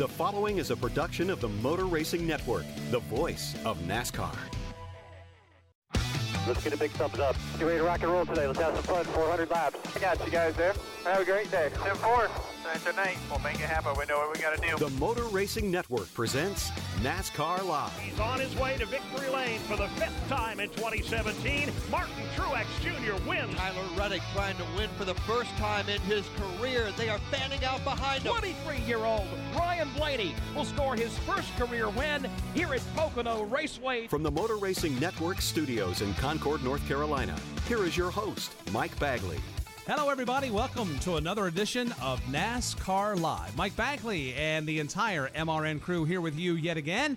The following is a production of the Motor Racing Network, the voice of NASCAR. Let's get a big thumbs up. Get ready to rock and roll today. Let's have some fun. 400 laps. I got you guys there. Have a great day. 10 4. Nice tonight. We'll make it happen. We know what we got to do. The Motor Racing Network presents NASCAR Live. He's on his way to victory lane for the fifth time in 2017. Martin Truex Jr. wins. Tyler Reddick trying to win for the first time in his career. They are fanning out behind him. 23-year-old Ryan Blaney will score his first career win here at Pocono Raceway. From the Motor Racing Network studios in Concord, North Carolina, here is your host, Mike Bagley. Hello, everybody. Welcome to another edition of NASCAR Live. Mike Bagley and the entire MRN crew here with you yet again.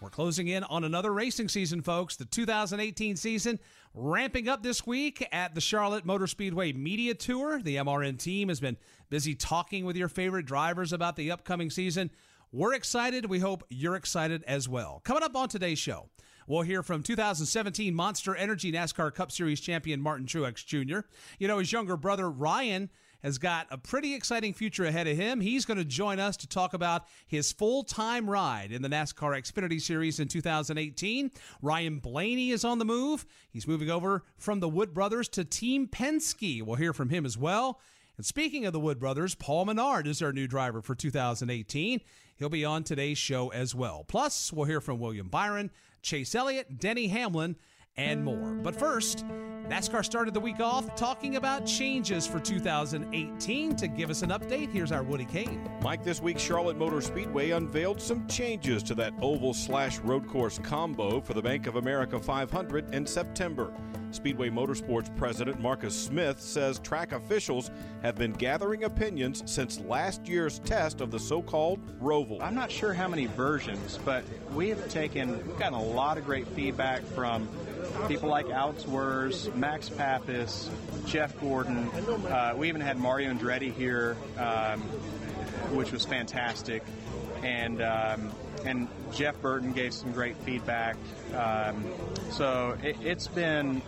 We're closing in on another racing season, folks. The 2018 season ramping up this week at the Charlotte Motor Speedway Media Tour. The MRN team has been busy talking with your favorite drivers about the upcoming season. We're excited. We hope you're excited as well. Coming up on today's show, We'll hear from 2017 Monster Energy NASCAR Cup Series champion Martin Truex Jr. You know, his younger brother Ryan has got a pretty exciting future ahead of him. He's going to join us to talk about his full time ride in the NASCAR Xfinity Series in 2018. Ryan Blaney is on the move. He's moving over from the Wood Brothers to Team Penske. We'll hear from him as well. And speaking of the Wood Brothers, Paul Menard is our new driver for 2018. He'll be on today's show as well. Plus, we'll hear from William Byron, Chase Elliott, Denny Hamlin, and more. But first, NASCAR started the week off talking about changes for 2018. To give us an update, here's our Woody Cain. Mike, this week Charlotte Motor Speedway unveiled some changes to that oval slash road course combo for the Bank of America 500 in September. Speedway Motorsports President Marcus Smith says track officials have been gathering opinions since last year's test of the so-called Roval. I'm not sure how many versions, but we have taken, we've gotten a lot of great feedback from people like Alex Wurz, Max Papis, Jeff Gordon. Uh, we even had Mario Andretti here, um, which was fantastic, and um, and Jeff Burton gave some great feedback. Um, so it, it's been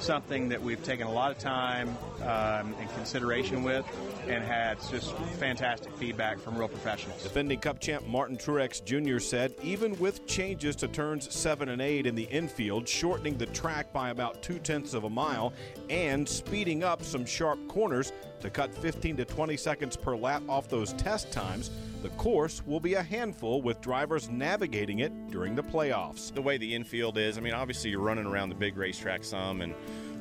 something that we've taken a lot of time um, and consideration with and had just fantastic feedback from real professionals. Defending Cup champ Martin Truex Jr. said even with changes to turns 7 and 8 in the infield, shortening the track by about two tenths of a mile, and speeding up some sharp corners to cut 15 to 20 seconds per lap off those test times, the course will be a handful with drivers navigating it during the playoffs. The way the infield is, I mean, obviously you're running around the big racetrack some, and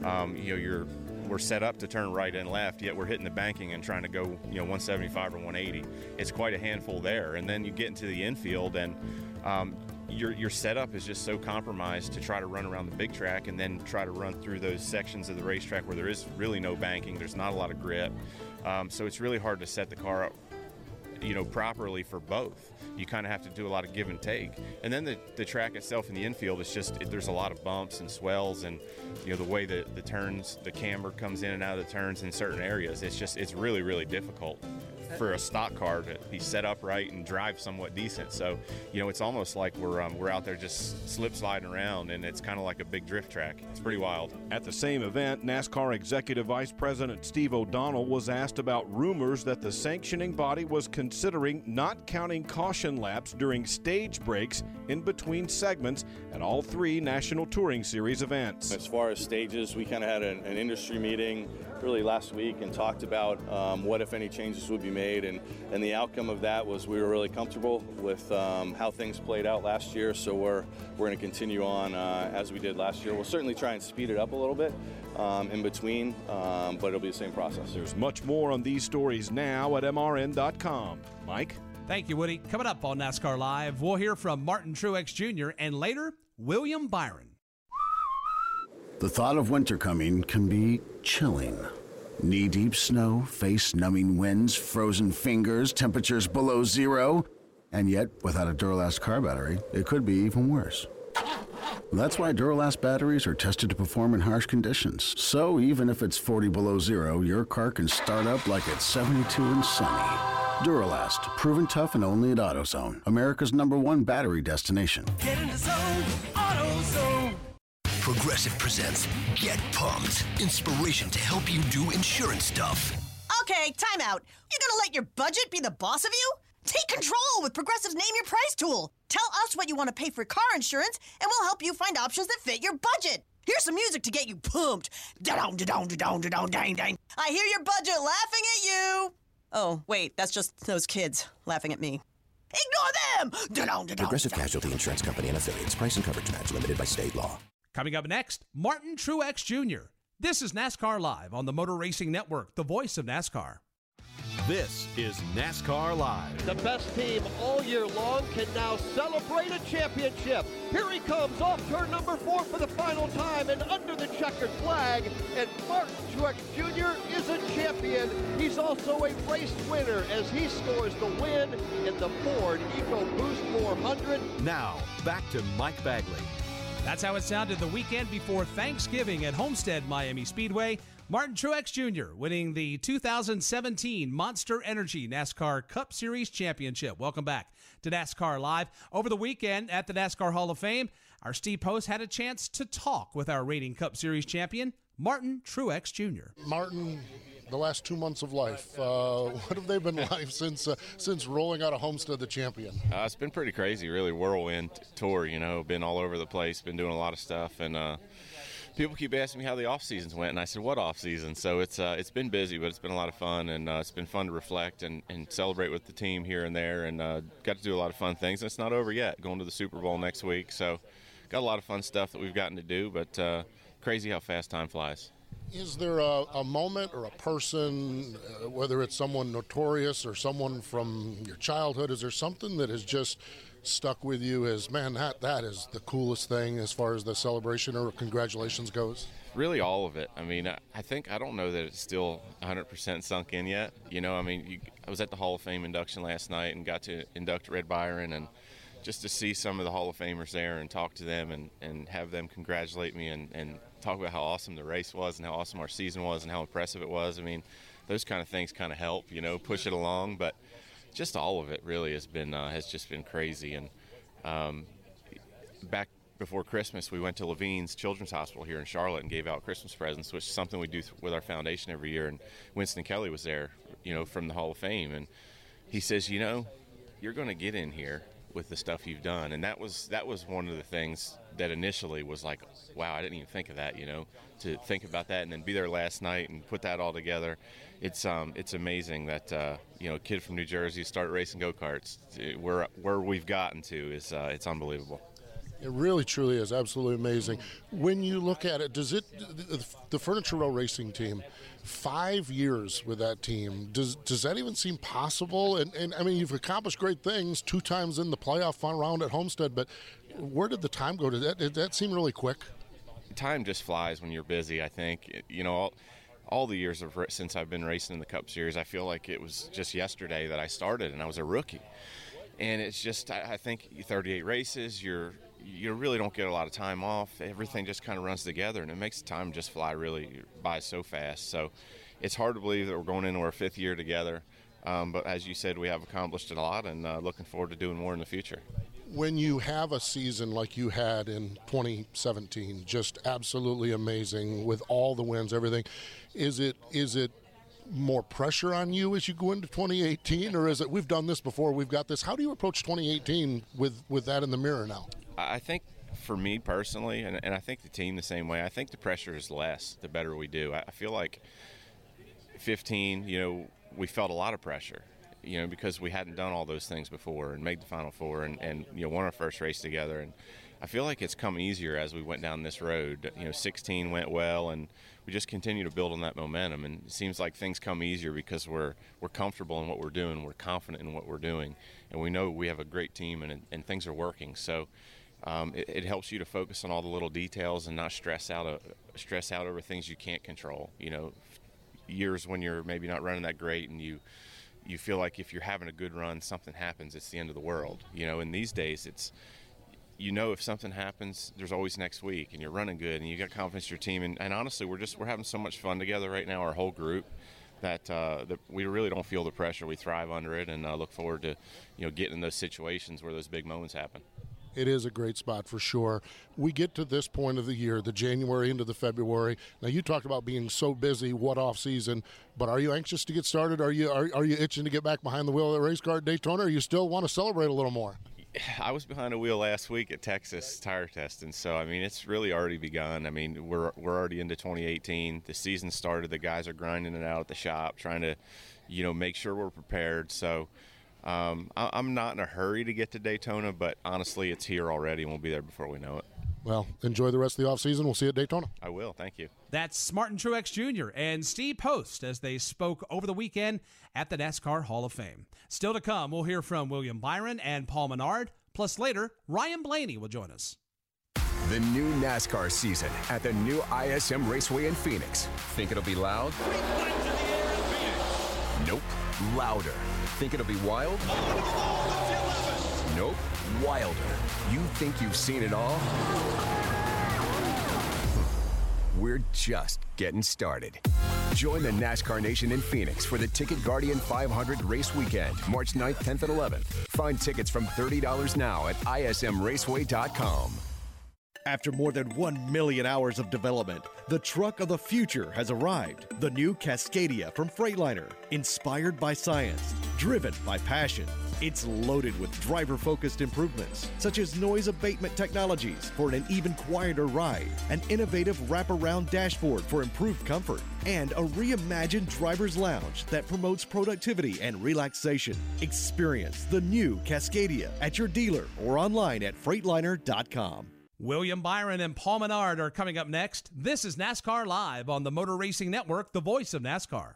um, you know you're we're set up to turn right and left, yet we're hitting the banking and trying to go, you know, 175 or 180. It's quite a handful there, and then you get into the infield and. Um, your, your setup is just so compromised to try to run around the big track and then try to run through those sections of the racetrack where there is really no banking, there's not a lot of grip. Um, so it's really hard to set the car up you know properly for both. You kind of have to do a lot of give and take. And then the, the track itself in the infield is just it, there's a lot of bumps and swells and you know the way that the turns the camber comes in and out of the turns in certain areas it's just it's really really difficult for a stock car to be set up right and drive somewhat decent. So, you know, it's almost like we're um, we're out there just slip sliding around, and it's kind of like a big drift track. It's pretty wild. At the same event, NASCAR Executive Vice President Steve O'Donnell was asked about rumors that the sanctioning body was considering not counting caution laps during stage breaks in between segments at all three National Touring Series events. As far as stages, we kind of had an, an industry meeting really last week and talked about um, what, if any, changes would be made. And, and the outcome of that was we were really comfortable with um, how things played out last year. So we're, we're going to continue on uh, as we did last year. We'll certainly try and speed it up a little bit um, in between, um, but it'll be the same process. There's much more on these stories now at MRN.com. Mike? Thank you, Woody. Coming up on NASCAR Live, we'll hear from Martin Truex Jr. and later, William Byron. The thought of winter coming can be chilling. Knee deep snow, face numbing winds, frozen fingers, temperatures below zero. And yet, without a Duralast car battery, it could be even worse. That's why Duralast batteries are tested to perform in harsh conditions. So even if it's 40 below zero, your car can start up like it's 72 and sunny. Duralast, proven tough and only at AutoZone, America's number one battery destination. Get in the zone, AutoZone. Progressive presents Get Pumped. Inspiration to help you do insurance stuff. Okay, time out. You're gonna let your budget be the boss of you? Take control with Progressive's Name Your Price tool. Tell us what you want to pay for car insurance, and we'll help you find options that fit your budget. Here's some music to get you pumped. Da-dong, da-dong, da-dong, da-dong, dang, dang. I hear your budget laughing at you. Oh, wait, that's just those kids laughing at me. Ignore them! Da-dong, da-dong, Progressive Casualty Insurance Company and affiliates. Price and coverage match limited by state law. Coming up next, Martin Truex Jr. This is NASCAR Live on the Motor Racing Network, the voice of NASCAR. This is NASCAR Live. The best team all year long can now celebrate a championship. Here he comes off turn number four for the final time and under the checkered flag. And Martin Truex Jr. is a champion. He's also a race winner as he scores the win in the Ford EcoBoost 400. Now, back to Mike Bagley. That's how it sounded the weekend before Thanksgiving at Homestead Miami Speedway. Martin Truex Jr. winning the 2017 Monster Energy NASCAR Cup Series Championship. Welcome back to NASCAR Live. Over the weekend at the NASCAR Hall of Fame, our Steve Post had a chance to talk with our reigning Cup Series champion, Martin Truex Jr. Martin, the last two months of life, uh, what have they been like since uh, since rolling out of Homestead the champion? Uh, it's been pretty crazy, really whirlwind tour. You know, been all over the place, been doing a lot of stuff, and uh, people keep asking me how the off seasons went, and I said, "What off season?" So it's uh, it's been busy, but it's been a lot of fun, and uh, it's been fun to reflect and, and celebrate with the team here and there, and uh, got to do a lot of fun things. And it's not over yet. Going to the Super Bowl next week, so got a lot of fun stuff that we've gotten to do. But uh, crazy how fast time flies. Is there a, a moment or a person, uh, whether it's someone notorious or someone from your childhood, is there something that has just stuck with you as, man, that, that is the coolest thing as far as the celebration or congratulations goes? Really, all of it. I mean, I, I think I don't know that it's still 100% sunk in yet. You know, I mean, you, I was at the Hall of Fame induction last night and got to induct Red Byron and just to see some of the Hall of Famers there and talk to them and, and have them congratulate me and, and talk about how awesome the race was and how awesome our season was and how impressive it was. I mean, those kind of things kind of help, you know, push it along. But just all of it really has been uh, has just been crazy. And um, back before Christmas, we went to Levine's Children's Hospital here in Charlotte and gave out Christmas presents, which is something we do th- with our foundation every year. And Winston Kelley was there, you know, from the Hall of Fame, and he says, you know, you're going to get in here with the stuff you've done, and that was that was one of the things that initially was like, wow, I didn't even think of that, you know, to think about that and then be there last night and put that all together. It's um it's amazing that uh, you know kid from New Jersey start racing go karts. Where where we've gotten to is uh, it's unbelievable. It really, truly is absolutely amazing. When you look at it, does it the, Furniture Row Racing Team, five years with that team, does does that even seem possible? And and I mean, you've accomplished great things, two times in the playoff round at Homestead, but where did the time go? Did that did that seem really quick? Time just flies when you're busy. I think you know. All, all the years of, since I've been racing in the Cup Series, I feel like it was just yesterday that I started, and I was a rookie. And it's just, I, I think 38 races, you're you really don't get a lot of time off. Everything just kind of runs together, and it makes time just fly really by so fast. So it's hard to believe that we're going into our fifth year together. Um, but as you said, we have accomplished a lot, and uh, looking forward to doing more in the future. When you have a season like you had in 2017, just absolutely amazing with all the wins, everything, is it is it more pressure on you as you go into 2018, or is it we've done this before, we've got this? How do you approach 2018 with with that in the mirror now? I think for me personally, and, and, I think the team the same way, I think the pressure is less the better we do. I, feel like 15, you know, we felt a lot of pressure, you know, because we hadn't done all those things before and made the Final Four and, and you know, won our first race together. And I feel like it's come easier as we went down this road. You know, 16 went well, and we just continue to build on that momentum. And it seems like things come easier because we're we're comfortable in what we're doing, we're confident in what we're doing, and we know we have a great team and and things are working. So. Um, it, it, helps you to focus on all the little details and not stress out uh, stress out over things you can't control. You know, years when you're maybe not running that great and you you feel like if you're having a good run, something happens, it's the end of the world. You know, in these days, it's you know if something happens, there's always next week, and you're running good, and you got confidence in your team. And, and honestly, we're just we're having so much fun together right now, our whole group, that uh, that we really don't feel the pressure. We thrive under it, and uh, look forward to you know getting in those situations where those big moments happen. It is a great spot for sure. We get to this point of the year, the January into the February. Now you talked about being so busy, what off season, but are you anxious to get started? Are you are, are you itching to get back behind the wheel of the race car at Daytona, or you still want to celebrate a little more? I was behind the wheel last week at Texas tire testing, so I mean it's really already begun. I mean we're we're already into 2018. The season started. The guys are grinding it out at the shop, trying to, you know, make sure we're prepared. So um, I, am not in a hurry to get to Daytona, but honestly, it's here already, and we'll be there before we know it. Well, enjoy the rest of the offseason. We'll see you at Daytona. I will. Thank you. That's Martin Truex Jr. and Steve Post as they spoke over the weekend at the NASCAR Hall of Fame. Still to come, we'll hear from William Byron and Paul Menard. Plus, later, Ryan Blaney will join us. The new NASCAR season at the new ISM Raceway in Phoenix. Think it'll be loud? Nope. Louder. Think it'll be wild? Nope. Wilder. You think you've seen it all? We're just getting started. Join the NASCAR Nation in Phoenix for the Ticket Guardian 500 race weekend, March 9th, 10th, and 11th. Find tickets from $30 now at ismraceway.com. After more than 1 million hours of development, the truck of the future has arrived. The new Cascadia from Freightliner, inspired by science, driven by passion. It's loaded with driver focused improvements, such as noise abatement technologies for an even quieter ride, an innovative wraparound dashboard for improved comfort, and a reimagined driver's lounge that promotes productivity and relaxation. Experience the new Cascadia at your dealer or online at Freightliner.com. William Byron and Paul Menard are coming up next. This is NASCAR Live on the Motor Racing Network, the voice of NASCAR.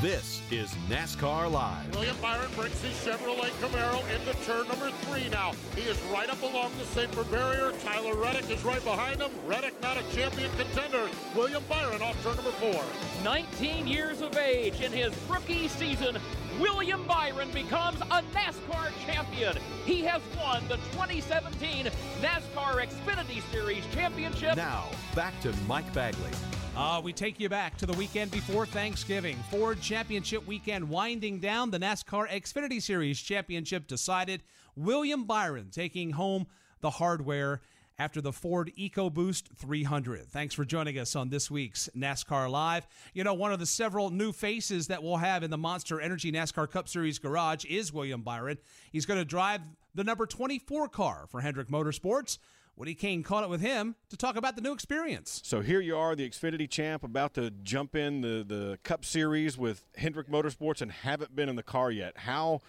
This is NASCAR Live. William Byron brings his Chevrolet Camaro into turn number three now. He is right up along the safer barrier. Tyler Reddick is right behind him. Reddick not a champion contender. William Byron off turn number four. 19 years of age in his rookie season, William Byron becomes a NASCAR champion. He has won the 2017 NASCAR Xfinity Series Championship. Now, back to Mike Bagley. Uh, we take you back to the weekend before Thanksgiving. Ford Championship weekend winding down. The NASCAR Xfinity Series Championship decided. William Byron taking home the hardware after the Ford EcoBoost 300. Thanks for joining us on this week's NASCAR Live. You know, one of the several new faces that we'll have in the Monster Energy NASCAR Cup Series garage is William Byron. He's going to drive the number 24 car for Hendrick Motorsports. Woody Cain caught it with him to talk about the new experience. So here you are, the Xfinity champ, about to jump in the, the Cup Series with Hendrick Motorsports and haven't been in the car yet. How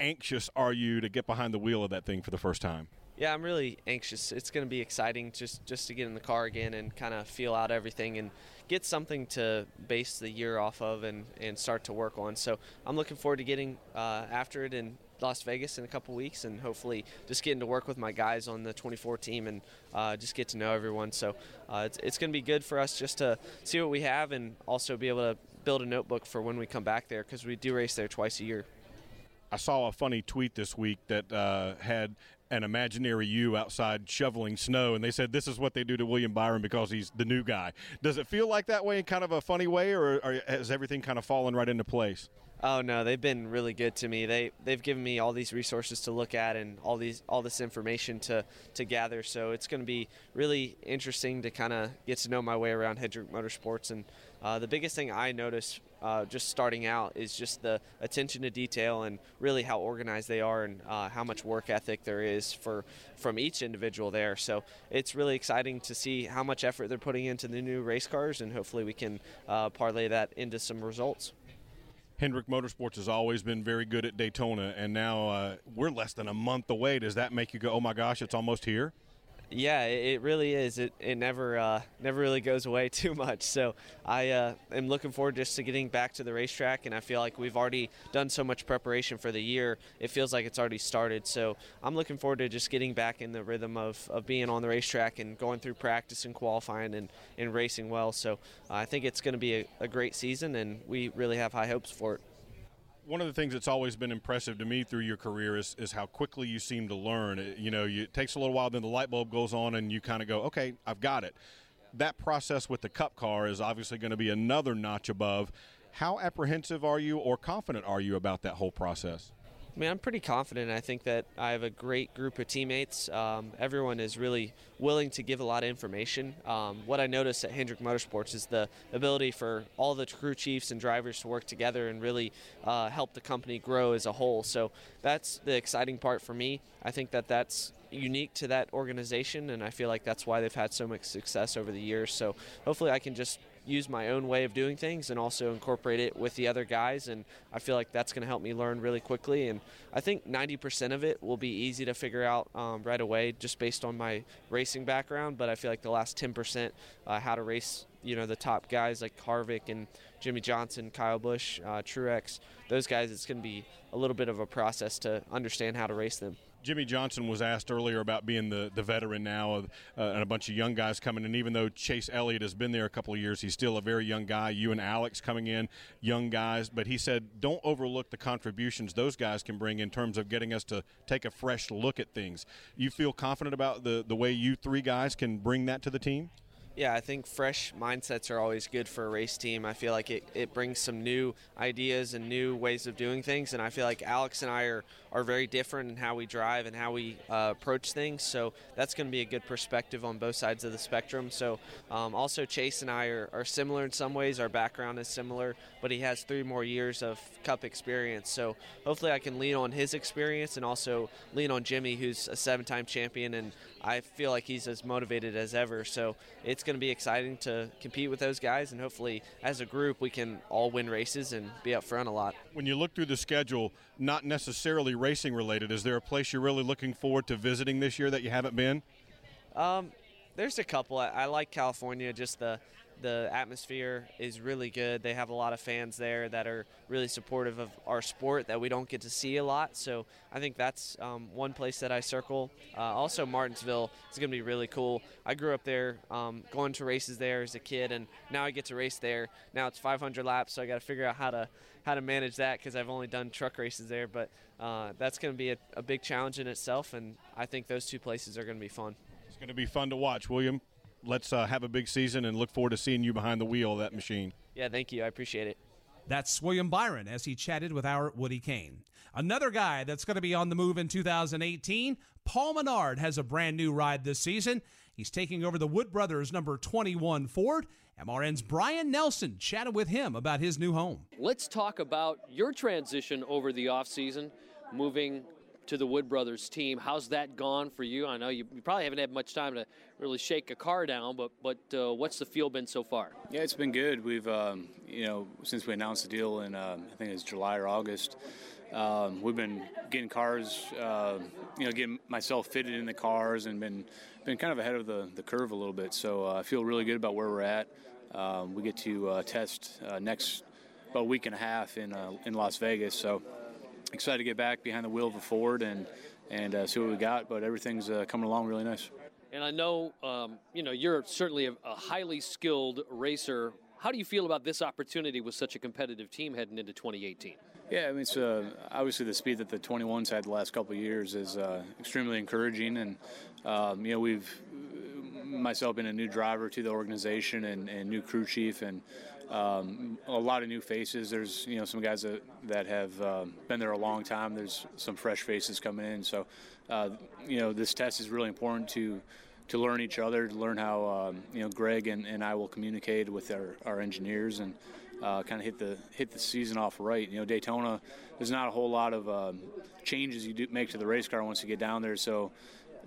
anxious are you to get behind the wheel of that thing for the first time? Yeah, I'm really anxious. It's going to be exciting just just to get in the car again and kind of feel out everything and get something to base the year off of and, and start to work on. So I'm looking forward to getting uh, after it and Las Vegas in a couple weeks, and hopefully just getting to work with my guys on the 24 team and uh, just get to know everyone. So uh, it's, it's going to be good for us just to see what we have and also be able to build a notebook for when we come back there because we do race there twice a year. I saw a funny tweet this week that uh, had an imaginary you outside shoveling snow, and they said this is what they do to William Byron because he's the new guy. Does it feel like that way in kind of a funny way, or, or has everything kind of fallen right into place? Oh no, they've been really good to me. They they've given me all these resources to look at and all these all this information to to gather. So it's going to be really interesting to kind of get to know my way around Hendrick Motorsports and uh, the biggest thing I notice uh, just starting out is just the attention to detail and really how organized they are and uh, how much work ethic there is for from each individual there. So it's really exciting to see how much effort they're putting into the new race cars, and hopefully we can uh, parlay that into some results. Hendrick Motorsports has always been very good at Daytona, and now uh, we're less than a month away. Does that make you go, "Oh my gosh, it's almost here"? Yeah, it, really is. It, it never uh, never really goes away too much. So I uh, am looking forward just to getting back to the racetrack, and I feel like we've already done so much preparation for the year. It feels like it's already started. So I'm looking forward to just getting back in the rhythm of, of being on the racetrack and going through practice and qualifying and, and racing well. So I think it's going to be a, a great season, and we really have high hopes for it one of the things that's always been impressive to me through your career is, is how quickly you seem to learn. It, you know, you, it takes a little while, then the light bulb goes on, and you kind of go, okay, I've got it. That process with the Cup car is obviously going to be another notch above. How apprehensive are you or confident are you about that whole process? I mean, I'm pretty confident. I think that I have a great group of teammates. Um, everyone is really willing to give a lot of information. Um, what I noticed at Hendrick Motorsports is the ability for all the crew chiefs and drivers to work together and really uh, help the company grow as a whole. So that's the exciting part for me. I think that that's unique to that organization, and I feel like that's why they've had so much success over the years. So hopefully, I can just use my own way of doing things and also incorporate it with the other guys. And I feel like that's going to help me learn really quickly. And I think 90% of it will be easy to figure out um, right away just based on my racing background. But I feel like the last 10%, uh, how to race, you know, the top guys like Harvick and Jimmie Johnson, Kyle Busch, uh, Truex, those guys, it's going to be a little bit of a process to understand how to race them. Jimmie Johnson was asked earlier about being the, the veteran now uh, and a bunch of young guys coming in. Even though Chase Elliott has been there a couple of years, he's still a very young guy. You and Alex coming in, young guys. But he said, don't overlook the contributions those guys can bring in terms of getting us to take a fresh look at things. You feel confident about the, the way you three guys can bring that to the team? Yeah, I think fresh mindsets are always good for a race team. I feel like it, it brings some new ideas and new ways of doing things. And I feel like Alex and I are, are very different in how we drive and how we uh, approach things. So that's going to be a good perspective on both sides of the spectrum. So um, also, Chase and I are, are similar in some ways. Our background is similar, but he has three more years of cup experience. So hopefully, I can lean on his experience and also lean on Jimmie, who's a seven time champion. And I feel like he's as motivated as ever. So it's going to be exciting to compete with those guys, and hopefully, as a group, we can all win races and be up front a lot. When you look through the schedule, not necessarily racing related, is there a place you're really looking forward to visiting this year that you haven't been? Um, there's a couple. I, I like California, just the the atmosphere is really good. They have a lot of fans there that are really supportive of our sport that we don't get to see a lot. So I think that's um, one place that I circle. Uh, also, Martinsville is going to be really cool. I grew up there, um, going to races there as a kid, and now I get to race there. Now it's 500 laps, so I got to figure out how to how to manage that because I've only done truck races there. But uh, that's going to be a, a big challenge in itself, and I think those two places are going to be fun. It's going to be fun to watch, William let's uh, have a big season and look forward to seeing you behind the wheel of that machine. Yeah, thank you. I appreciate it. That's William Byron as he chatted with our Woody Cain. Another guy that's going to be on the move in 2018, Paul Menard has a brand new ride this season. He's taking over the Wood Brothers number 21 Ford. MRN's Brian Nelson chatted with him about his new home. Let's talk about your transition over the offseason, moving to the Wood Brothers team. How's that gone for you? I know you, probably haven't had much time to really shake a car down, but but uh, what's the feel been so far? Yeah, it's been good. We've um, you know since we announced the deal in uh, I think it was July or August. Um, we've been getting cars, uh, you know, getting myself fitted in the cars, and been been kind of ahead of the, the curve a little bit. So uh, I feel really good about where we're at. Um, we get to uh, test uh, next about a week and a half in in Las Vegas. So excited to get back behind the wheel of a Ford and and uh, see what we got. But everything's uh, coming along really nice. And I know, um, you know, you're certainly a, a, highly skilled racer. How do you feel about this opportunity with such a competitive team heading into 2018? Yeah, I mean, it's uh, obviously the speed that the 21s had the last couple of years is uh, extremely encouraging, and um, you know we've myself been a new driver to the organization and, and new crew chief and um, a lot of new faces. There's you know some guys that, that have um, been there a long time. There's some fresh faces coming in. So uh, you know this test is really important to to learn each other, to learn how um, you know Greg and, and I will communicate with our, our engineers and uh, kind of hit the hit the season off right. You know, Daytona, there's not a whole lot of um, changes you do make to the race car once you get down there. So,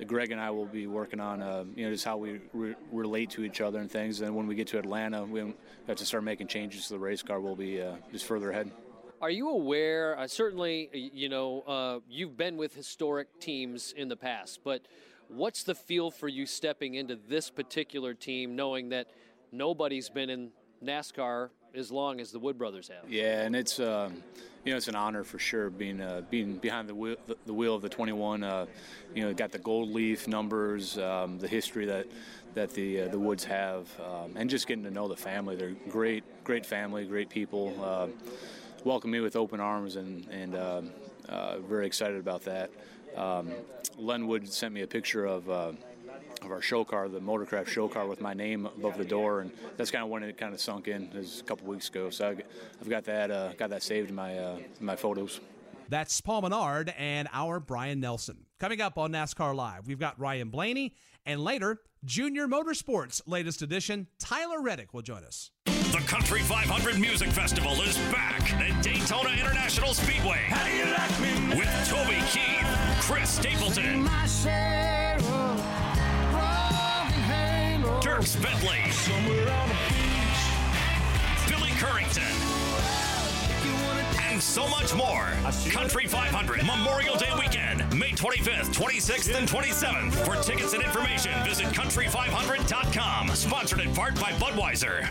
Greg and I will be working on uh, you know just how we re- relate to each other and things. And when we get to Atlanta, we have to start making changes to the race car. We'll be uh, just further ahead. Are you aware? Uh, certainly, you know uh, you've been with historic teams in the past, but what's the feel for you stepping into this particular team, knowing that nobody's been in NASCAR as long as the Wood brothers have. Yeah, and it's um, you know it's an honor for sure being uh, being behind the wheel, the, wheel of the 21. Uh, you know, got the gold leaf numbers, um, the history that that the uh, the Woods have, um, and just getting to know the family. They're great, great family, great people. Uh, welcome me with open arms, and and um, uh, very excited about that. Um, Len Wood sent me a picture of uh, of our show car, the Motorcraft show car, with my name above the door, and that's kind of when it kind of sunk in. It was a couple weeks ago, so I, have got that uh, got that saved in my uh, in my photos. That's Paul Menard and our Brian Nelson. Coming up on NASCAR Live, we've got Ryan Blaney, and later, Junior Motorsports latest edition, Tyler Reddick will join us. The Country 500 Music Festival is back at Daytona International Speedway. Like with Toby Keith, Chris Stapleton, Dierks Bentley, Billy Currington, and so much more. Country 500 Memorial Day weekend, May 25th, 26th, and 27th. For tickets and information, visit country500.com. Sponsored in part by Budweiser.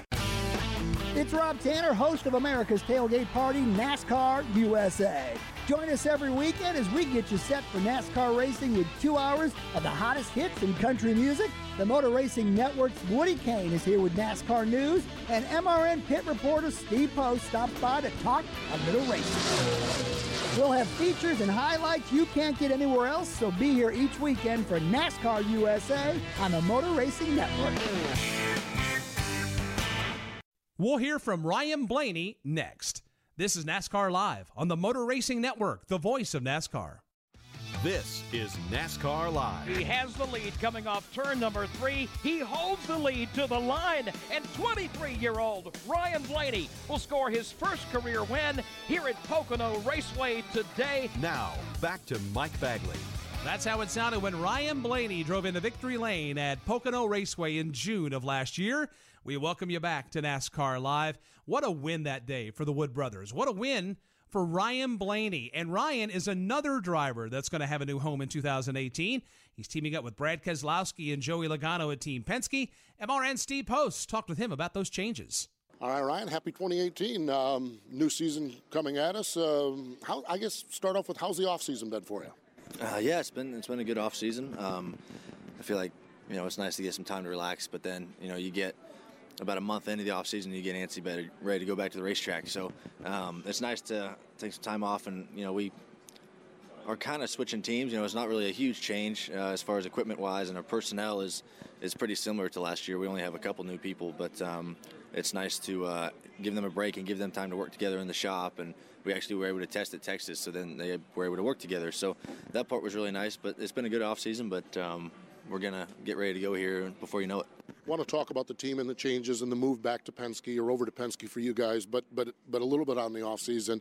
It's Rob Tanner, host of America's Tailgate Party, NASCAR USA. Join us every weekend as we get you set for NASCAR racing with two hours of the hottest hits in country music. The Motor Racing Network's Woody Cain is here with NASCAR news, and MRN pit reporter Steve Post stops by to talk a little racing. We'll have features and highlights you can't get anywhere else, so be here each weekend for NASCAR USA on the Motor Racing Network. We'll hear from Ryan Blaney next. This is NASCAR Live on the Motor Racing Network, the voice of NASCAR. This is NASCAR Live. He has the lead coming off turn number three. He holds the lead to the line, and 23 year old Ryan Blaney will score his first career win here at Pocono Raceway today. Now, back to Mike Bagley. That's how it sounded when Ryan Blaney drove into victory lane at Pocono Raceway in June of last year. We welcome you back to NASCAR Live. What a win that day for the Wood Brothers. What a win for Ryan Blaney. And Ryan is another driver that's going to have a new home in 2018. He's teaming up with Brad Keselowski and Joey Logano at Team Penske. MRN Steve Post talked with him about those changes. All right, Ryan. Happy 2018. Um, new season coming at us. Um, how I guess start off with how's the off season been for you? Uh, yeah, it's been it's been a good off season. Um, I feel like you know it's nice to get some time to relax, but then you know you get about a month into the off season, you get antsy, better, ready to go back to the racetrack. So um, it's nice to take some time off, and you know we are kind of switching teams. You know, it's not really a huge change uh, as far as equipment wise, and our personnel is is pretty similar to last year. We only have a couple new people, but um, it's nice to uh, give them a break and give them time to work together in the shop. And we actually were able to test at Texas, so then they were able to work together. So that part was really nice. But it's been a good off season, but um, we're gonna get ready to go here before you know it want to talk about the team and the changes and the move back to Penske or over to Penske for you guys, but but but a little bit on the off season.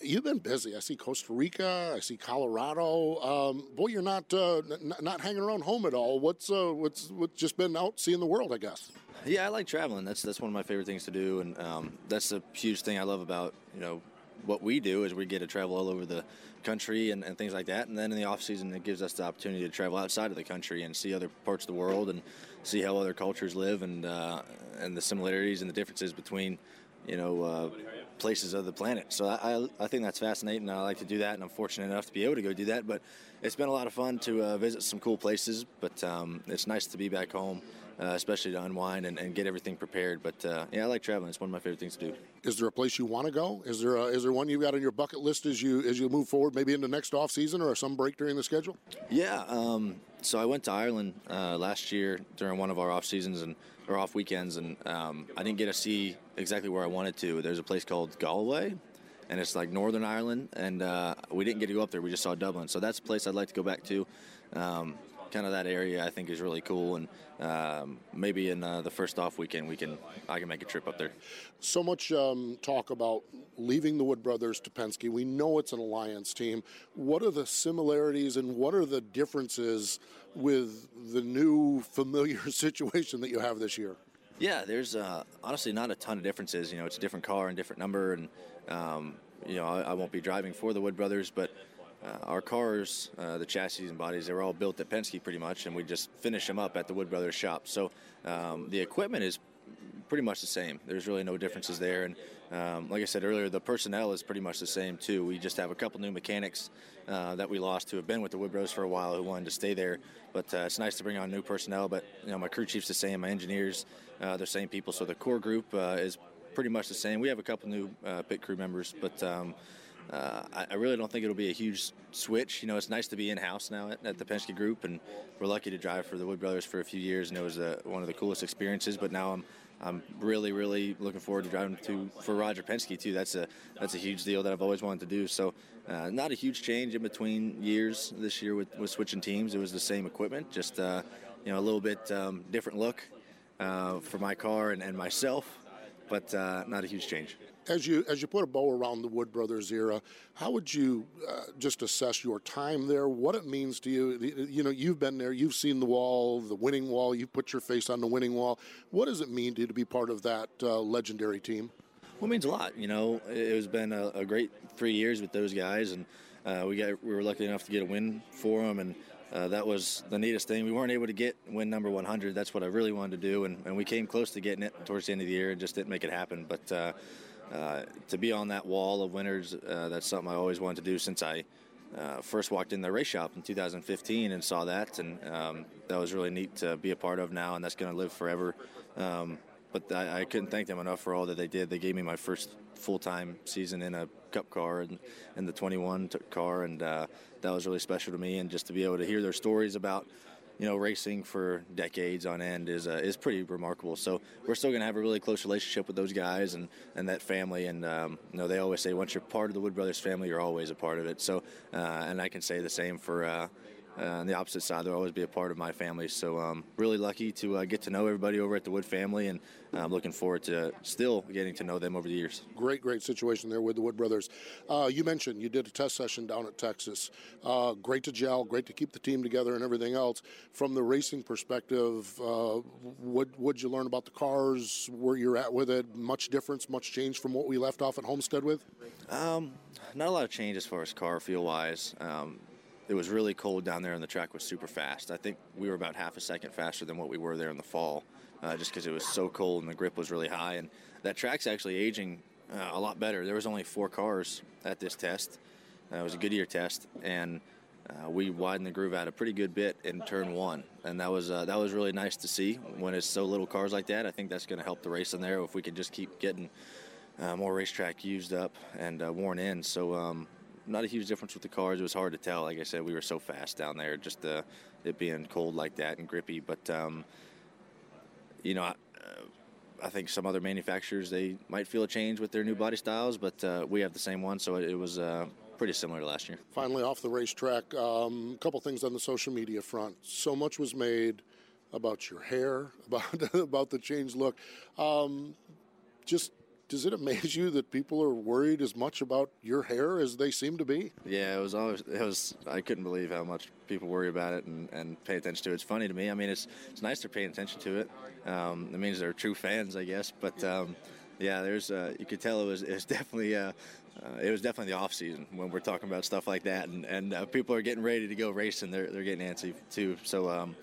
You've been busy. I see Costa Rica. I see Colorado. Um, boy, you're not uh, n- not hanging around home at all. What's uh, what's what's just been out seeing the world? I guess. Yeah, I like traveling. That's that's one of my favorite things to do, and um, that's a huge thing I love about you know what we do is we get to travel all over the country and, and, things like that. And then in the off season, it gives us the opportunity to travel outside of the country and see other parts of the world and see how other cultures live and uh, and the similarities and the differences between you know uh, places of the planet. So I, I think that's fascinating. I like to do that, and I'm fortunate enough to be able to go do that. But it's been a lot of fun to uh, visit some cool places. But um, it's nice to be back home uh, especially to unwind and, and, get everything prepared. But uh, yeah, I like traveling. It's one of my favorite things to do. Is there a place you want to go? Is there a, is there one you've got on your bucket list as you as you move forward, maybe into next off season or some break during the schedule? Yeah. Um, so I went to Ireland uh, last year during one of our off seasons and or off weekends, and um, I didn't get to see exactly where I wanted to. There's a place called Galway, and it's like Northern Ireland, and uh, we didn't get to go up there. We just saw Dublin, so that's a place I'd like to go back to. Um, kind of that area I think is really cool, and um, maybe in uh, the first off weekend we can I can make a trip up there. So much um, talk about leaving the Wood Brothers to Penske. We know it's an alliance team. What are the similarities and what are the differences with the new familiar situation that you have this year? Yeah, there's uh, honestly not a ton of differences. You know, it's a different car and different number, and um, you know I, I, won't be driving for the Wood Brothers, but uh, our cars, uh, the chassis and bodies, they were all built at Penske pretty much, and we just finish them up at the Wood Brothers shop. So um, the equipment is pretty much the same. There's really no differences there, and um, like I said earlier, the personnel is pretty much the same too. We just have a couple new mechanics uh, that we lost who have been with the Wood Brothers for a while who wanted to stay there. But uh, it's nice to bring on new personnel. But you know, my crew chief's the same, my engineers, uh, they're the same people. So the core group uh, is pretty much the same. We have a couple new uh, pit crew members, but. Um, uh, I, I, really don't think it'll be a huge switch. You know, it's nice to be in house now at, at, the Penske Group, and we're lucky to drive for the Wood Brothers for a few years, and it was uh, one of the coolest experiences. But now I'm I'm really, really looking forward to driving to for Roger Penske too. That's a that's a huge deal that I've always wanted to do. So, uh, not a huge change in between years this year with, with switching teams. It was the same equipment, just uh, you know a little bit um, different look uh, for my car and, and myself, but not a huge change as you as you put a bow around the Wood Brothers era, how would you uh, just assess your time there? What it means to you? You know, you've been there, you've seen the wall, the winning wall. You've put your face on the winning wall. What does it mean to you to be part of that uh, legendary team? Well, it means a lot. You know, it has been a, a great three years with those guys, and uh, we got we were lucky enough to get a win for them, and uh, that was the neatest thing. We weren't able to get win number 100. That's what I really wanted to do, and, and we came close to getting it towards the end of the year and just didn't make it happen. But uh, uh, to be on that wall of winners, uh, that's something I always wanted to do since I uh, first walked in the race shop in 2015 and saw that, and um, that was really neat to be a part of now, and that's going to live forever. Um, but I, I, couldn't thank them enough for all that they did. They gave me my first full-time season in a Cup car and in the 21 car, and uh, that was really special to me. And just to be able to hear their stories about you know, racing for decades on end is uh, is pretty remarkable. So we're still going to have a really close relationship with those guys and, and that family. And um, you know, they always say once you're part of the Wood Brothers family, you're always a part of it. So uh, and I can say the same for. Uh, uh, on the opposite side, they'll always be a part of my family. So um, really lucky to uh, get to know everybody over at the Wood family, and I'm um, looking forward to still getting to know them over the years. Great, great situation there with the Wood brothers. Uh, you mentioned you did a test session down at Texas. Uh, great to gel, great to keep the team together, and everything else. From the racing perspective, uh, what would you learn about the cars? Where you're at with it? Much difference? Much change from what we left off at Homestead with? Um, not a lot of change as far as car feel wise. Um, it was really cold down there and the track was super fast. I think we were about half a second faster than what we were there in the fall, uh, just because it was so cold and the grip was really high. And that track's actually aging uh, a lot better. There was only four cars at this test. Uh, it was a Goodyear test, and uh, we widened the groove out a pretty good bit in turn one, and that was uh, that was really nice to see. When it's so little cars like that, I think that's going to help the race in there if we can just keep getting uh, more racetrack used up and worn in. So um, not a huge difference with the cars. It was hard to tell. Like I said, we were so fast down there, just uh, it being cold like that and grippy. But um, you know, I, uh, I, think some other manufacturers they might feel a change with their new body styles, but uh, we have the same one, so it, it was uh, pretty similar to last year. Finally, off the racetrack, a um, couple things on the social media front. So much was made about your hair, about about the changed look. Um, just does it amaze you that people are worried as much about your hair as they seem to be? Yeah, it was always it was. I couldn't believe how much people worry about it and, and pay attention to it. It's funny to me. I mean, it's it's nice they're paying attention to it. Um, it means they're true fans, I guess. But um, yeah, there's uh, you could tell it was it was definitely. Uh, uh, it was definitely the off season when we're talking about stuff like that, and, and uh, people are getting ready to go racing. They're, they're getting antsy too. So um,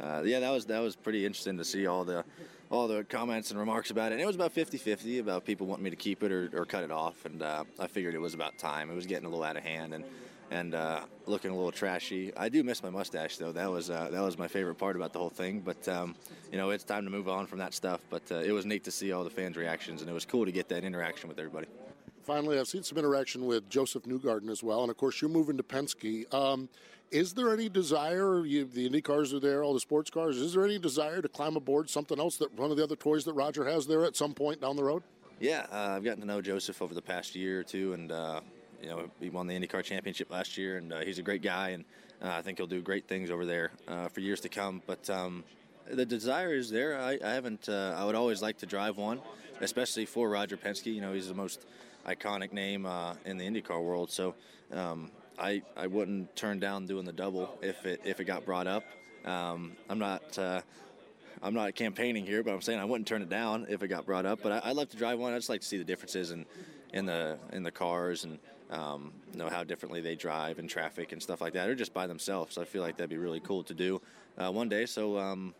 uh, yeah, that was that was pretty interesting to see all the all the comments and remarks about it. And it was about 50-50 about people wanting me to keep it or, or cut it off. And uh, I figured it was about time. It was getting a little out of hand and and uh, looking a little trashy. I do miss my mustache though. That was uh, that was my favorite part about the whole thing. But um, you know, it's time to move on from that stuff. But uh, it was neat to see all the fans' reactions, and it was cool to get that interaction with everybody. Finally, I've seen some interaction with Josef Newgarden as well, and of course, you're moving to Penske. Um, is there any desire? You, the Indy cars are there, all the sports cars. Is there any desire to climb aboard something else that one of the other toys that Roger has there at some point down the road? Yeah, uh, I've gotten to know Josef over the past year or two, and uh, you know he won the IndyCar Championship last year, and uh, he's a great guy. And uh, I think he'll do great things over there uh, for years to come. But um, the desire is there. I, I haven't. Uh, I would always like to drive one, especially for Roger Penske. You know, he's the most iconic name in the IndyCar world. So um, I I wouldn't turn down doing the double if it if it got brought up. Um, I'm not. Uh, I'm not campaigning here, but I'm saying I wouldn't turn it down if it got brought up. But I, I'd like to drive one. I just like to see the differences in, in the in the cars and um, know how differently they drive in traffic and stuff like that, or just by themselves. I feel like that'd be really cool to do uh, one day. So um,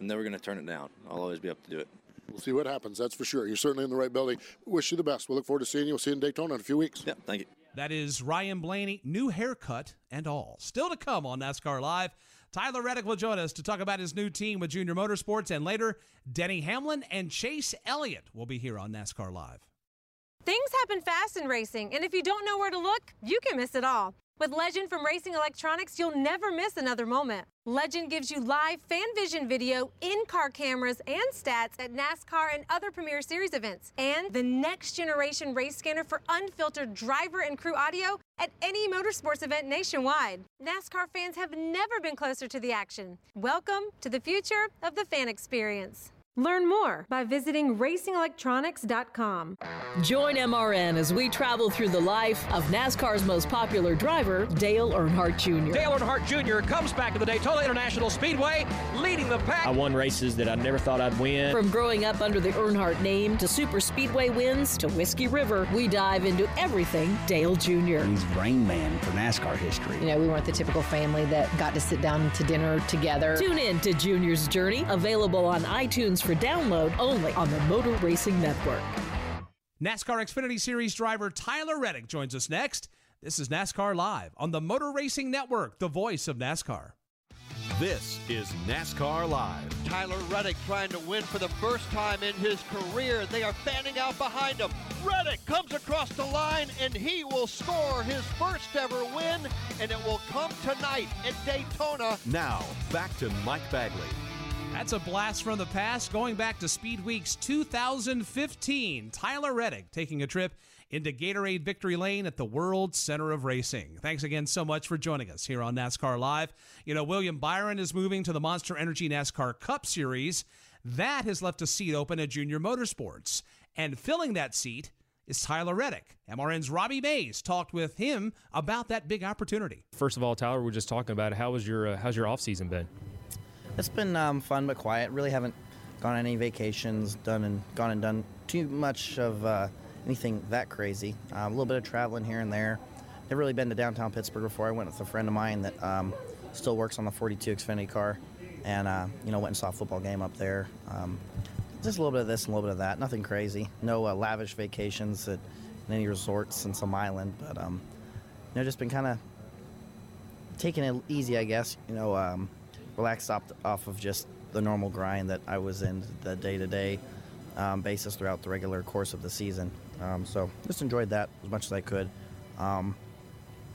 I'm never going to turn it down. I'll always be up to do it. We'll see what happens. That's for sure. You're certainly in the right building. Wish you the best. We'll look forward to seeing you. We'll see you in Daytona in a few weeks. Yeah, thank you. That is Ryan Blaney, new haircut and all. Still to come on NASCAR Live. Tyler Reddick will join us to talk about his new team with Junior Motorsports, and later, Denny Hamlin and Chase Elliott will be here on NASCAR Live. Things happen fast in racing, and if you don't know where to look, you can miss it all. With Legend from Racing Electronics, you'll never miss another moment. Legend gives you live fan vision video, in car cameras, and stats at NASCAR and other Premier Series events. And the next generation race scanner for unfiltered driver and crew audio at any motorsports event nationwide. NASCAR fans have never been closer to the action. Welcome to the future of the fan experience. Learn more by visiting racingelectronics.com. Join MRN as we travel through the life of NASCAR's most popular driver, Dale Earnhardt Jr. Dale Earnhardt Jr. comes back to the Daytona International Speedway, leading the pack. I won races that I never thought I'd win. From growing up under the Earnhardt name to super speedway wins to Whiskey River, we dive into everything Dale Jr. He's Rain Man for NASCAR history. You know, we weren't the typical family that got to sit down to dinner together. Tune in to Junior's Journey, available on iTunes for download only on the Motor Racing Network. NASCAR Xfinity Series driver Tyler Reddick joins us next. This is NASCAR Live on the Motor Racing Network, the voice of NASCAR. This is NASCAR Live. Tyler Reddick trying to win for the first time in his career. They are fanning out behind him. Reddick comes across the line and he will score his first ever win, and it will come tonight at Daytona. Now, back to Mike Bagley. That's a blast from the past, going back to Speed Weeks 2015. Tyler Reddick taking a trip into Gatorade Victory Lane at the World Center of Racing. Thanks again so much for joining us here on NASCAR Live. You know, William Byron is moving to the Monster Energy NASCAR Cup Series. That has left a seat open at Junior Motorsports. And filling that seat is Tyler Reddick. MRN's Robbie Mays talked with him about that big opportunity. First of all, Tyler, we're just talking about how was your uh, how's your off season been? It's been um, fun but quiet. Really haven't gone on any vacations, done and gone and done too much of uh, anything that crazy. Uh, a little bit of traveling here and there. Never really been to downtown Pittsburgh before. I went with a friend of mine that um, still works on the 42 Xfinity car, and uh, you know went and saw a football game up there. Um, just a little bit of this and a little bit of that. Nothing crazy. No uh, lavish vacations at any resorts in some island, but um, you know just been kind of taking it easy, I guess. You know, um, relaxed off, off of just the normal grind that I was in the day to day basis throughout the regular course of the season. Um, so just enjoyed that as much as I could. Um,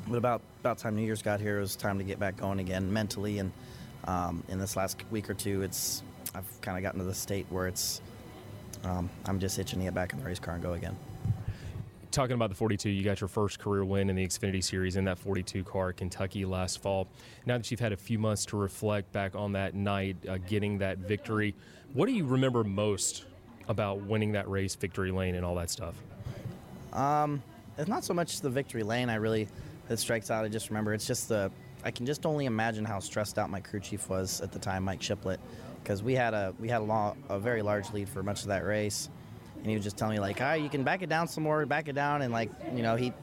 but about about time New Year's got here, it was time to get back going again mentally. And um, in this last week or two, it's I've kind of gotten to the state where it's um, I'm just itching to get back in the race car and go again. Talking about the 42, you got your first career win in the Xfinity Series in that 42 car Kentucky last fall. Now that you've had a few months to reflect back on that night, uh, getting that victory, what do you remember most about winning that race, victory lane, and all that stuff? Um, it's not so much the victory lane. I really that strikes out. I just remember it's just the. I can just only imagine how stressed out my crew chief was at the time, Mike Shiplett, because we had a we had a, long, a very large lead for much of that race, and he was just telling me like, all right, you can back it down some more, back it down," and like, you know, he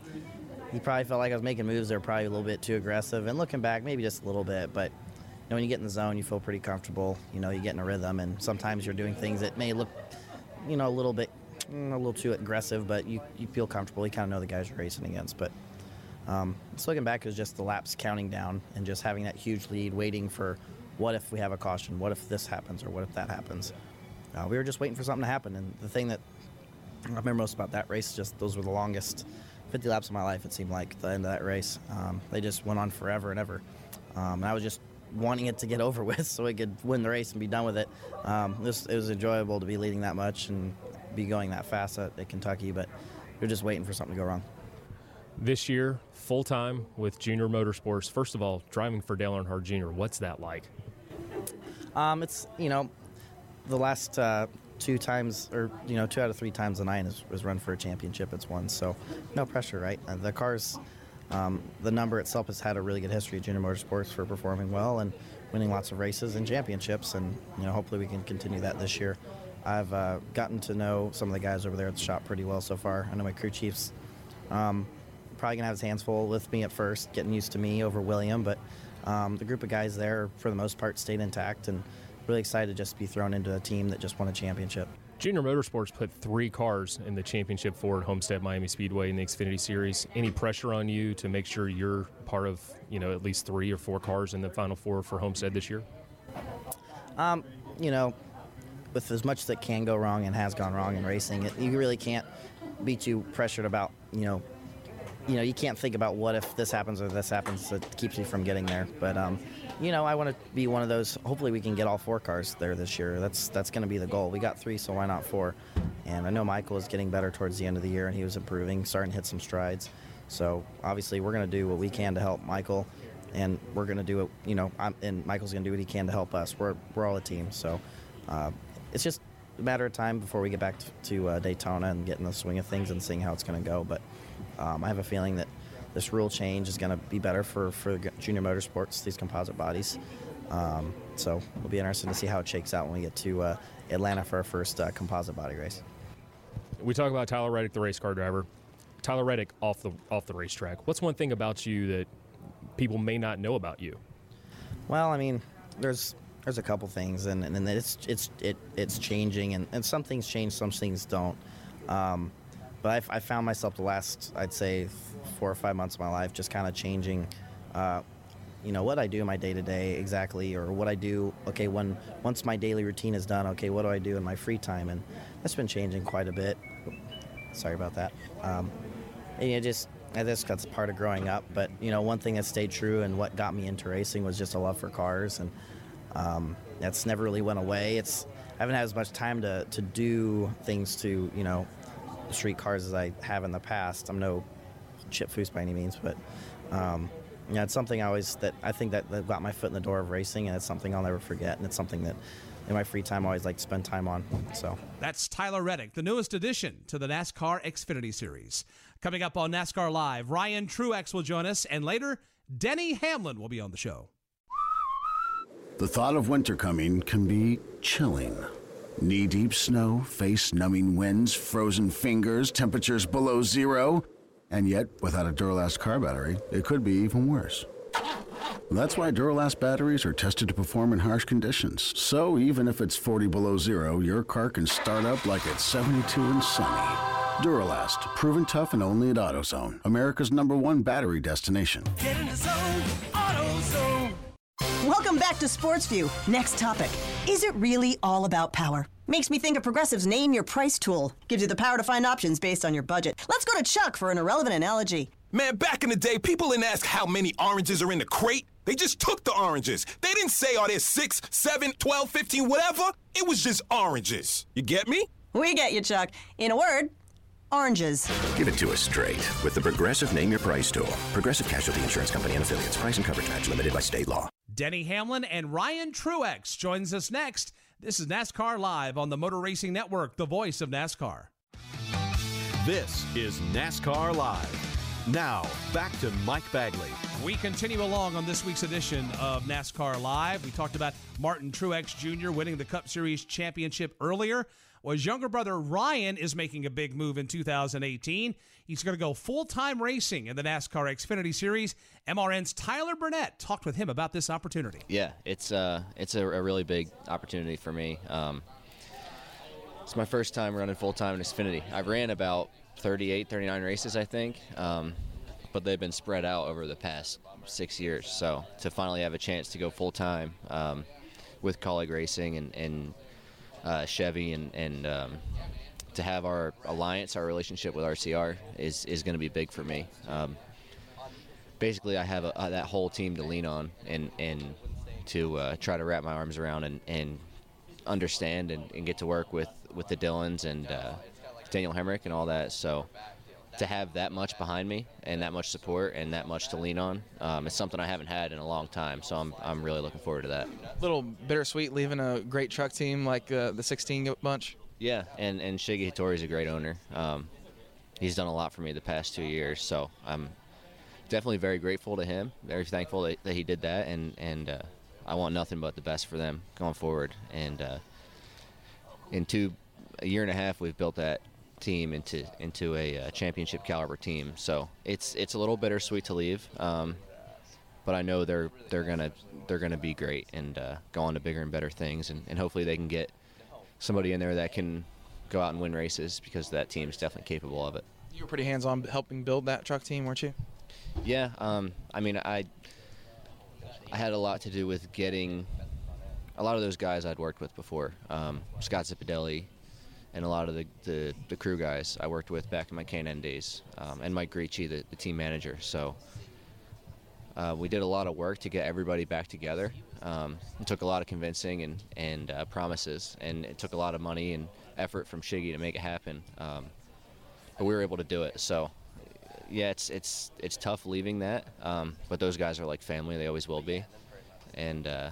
he probably felt like I was making moves that were probably a little bit too aggressive. And looking back, maybe just a little bit, but you know, when you get in the zone, you feel pretty comfortable. You know, you get in a rhythm, and sometimes you're doing things that may look, you know, a little bit, mm, a little too aggressive, but you, you feel comfortable. You kind of know the guys you're racing against. But um, just looking back, it was just the laps counting down and just having that huge lead, waiting for what if we have a caution, what if this happens, or what if that happens. Uh, we were just waiting for something to happen, and the thing that I remember most about that race, just those were the longest 50 laps of my life. It seemed like the end of that race. Um, they just went on forever and ever. Um, and I was just wanting it to get over with so I could win the race and be done with it. Um, this, it was enjoyable to be leading that much and be going that fast at, at Kentucky, but you're just waiting for something to go wrong. This year, full time with Junior Motorsports. First of all, driving for Dale Earnhardt Jr., what's that like? Um, it's you know, the last uh, two times, or you know, two out of three times the nine is run for a championship. It's won, so no pressure, right? Uh, the cars, um, the number itself has had a really good history at Junior Motorsports for performing well and winning lots of races and championships, and you know, hopefully we can continue that this year. I've uh, gotten to know some of the guys over there at the shop pretty well so far. I know my crew chiefs. Um, probably gonna have his hands full with me at first, getting used to me over William, but um, the group of guys there, for the most part, stayed intact and really excited to just be thrown into a team that just won a championship. Junior Motorsports put three cars in the championship for Homestead Miami Speedway in the Xfinity Series. Any pressure on you to make sure you're part of, you know, at least three or four cars in the Final Four for Homestead this year? Um, you know, with as much that can go wrong and has gone wrong in racing, it, you really can't be too pressured about, you know, you know, you can't think about what if this happens or this happens. It keeps you from getting there. But um, you know, I want to be one of those. Hopefully, we can get all four cars there this year. That's that's going to be the goal. We got three, so why not four? And I know Michael is getting better towards the end of the year, and he was improving, starting to hit some strides. So obviously, we're going to do what we can to help Michael, and we're going to do it. You know, I'm, and Michael's going to do what he can to help us. We're we're all a team. So uh, it's just a matter of time before we get back to, to uh, Daytona and get in the swing of things and seeing how it's going to go. But um, I have a feeling that this rule change is going to be better for, for junior motorsports, these composite bodies. Um, so it'll be interesting to see how it shakes out when we get to uh, Atlanta for our first uh, composite body race. We talk about Tyler Reddick, the race car driver. Tyler Reddick off the off the racetrack. What's one thing about you that people may not know about you? Well, I mean, there's there's a couple things, and, and it's it's it, it's changing, and, and some things change, some things don't. Um, but I, I, found myself the last, I'd say, four or five months of my life just kind of changing, uh, you know, what I do in my day to day exactly, or what I do. Okay, when once my daily routine is done, okay, what do I do in my free time? And that's been changing quite a bit. Sorry about that. Um, and you just I guess that's part of growing up. But you know, one thing that stayed true and what got me into racing was just a love for cars, and um, that's never really went away. It's I haven't had as much time to, to do things to you know street cars as I have in the past. I'm no Chip Foose by any means, but um, you know, it's something I always that I think that, that got my foot in the door of racing, and it's something I'll never forget, and it's something that in my free time I always like to spend time on. So that's Tyler Reddick, the newest addition to the NASCAR Xfinity Series. Coming up on NASCAR Live, Ryan Truex will join us, and later Denny Hamlin will be on the show. The thought of winter coming can be chilling. Knee deep snow, face numbing winds, frozen fingers, temperatures below zero. And yet, without a Duralast car battery, it could be even worse. That's why Duralast batteries are tested to perform in harsh conditions. So even if it's 40 below zero, your car can start up like it's 72 and sunny. Duralast, proven tough and only at AutoZone, America's number one battery destination. Get in the zone, AutoZone. Welcome back to Sports View. Next topic. Is it really all about power? Makes me think of Progressive's Name Your Price tool. Gives you the power to find options based on your budget. Let's go to Chuck for an irrelevant analogy. Man, back in the day, people didn't ask how many oranges are in the crate. They just took the oranges. They didn't say, are there 6, 7, 12, 15, whatever. It was just oranges. You get me? We get you, Chuck. In a word, oranges. Give it to us straight with the Progressive Name Your Price tool. Progressive Casualty Insurance Company and affiliates. Price and coverage match limited by state law. Denny Hamlin and Ryan Truex joins us next. This is NASCAR Live on the Motor Racing Network, the voice of NASCAR. This is NASCAR Live. Now, back to Mike Bagley. We continue along on this week's edition of NASCAR Live. We talked about Martin Truex Jr. winning the Cup Series championship earlier. Well, his younger brother Ryan is making a big move in 2018. He's going to go full time racing in the NASCAR Xfinity Series. MRN's Tyler Burnett talked with him about this opportunity. Yeah, it's uh, it's a, a really big opportunity for me. Um, it's my first time running full time in Xfinity. I've ran about 38, 39 races, I think. Um, but they've been spread out over the past six years. So to finally have a chance to go full time um, with Kaulig racing and, and uh, Chevy and, and um, to have our alliance, our relationship with RCR is, is going to be big for me. Um, basically, I have a, uh, that whole team to lean on and, and to uh, try to wrap my arms around and, and understand and, and, get to work with, with the Dillons and uh, Daniel Hemric and all that. So to have that much behind me and that much support and that much to lean on. Um, it's something I haven't had in a long time, so I'm, I'm really looking forward to that. little bittersweet leaving a great truck team like uh, the 16 bunch. Yeah, and and Shiggy Hattori is a great owner. Um, he's done a lot for me the past two years, so I'm definitely very grateful to him. Very thankful that, that he did that, and and uh, I want nothing but the best for them going forward. And uh, in two a year and a half, we've built that team into into a, uh championship caliber team. So it's it's a little bittersweet to leave, um, but I know they're they're gonna they're gonna be great and uh, go on to bigger and better things, and, and hopefully they can get somebody in there that can go out and win races because that team is definitely capable of it. You were pretty hands on helping build that truck team, weren't you? Yeah, um, I mean, I I had a lot to do with getting a lot of those guys I'd worked with before, um, Scott Zipadelli, and a lot of the, the, the, crew guys I worked with back in my K&N days, um, and Mike Greci, the, the team manager. So uh, we did a lot of work to get everybody back together. Um, it took a lot of convincing and, and uh, promises, and it took a lot of money and effort from Shiggy to make it happen. Um, but we were able to do it. So yeah, it's it's it's tough leaving that, um, but those guys are like family. They always will be, and uh,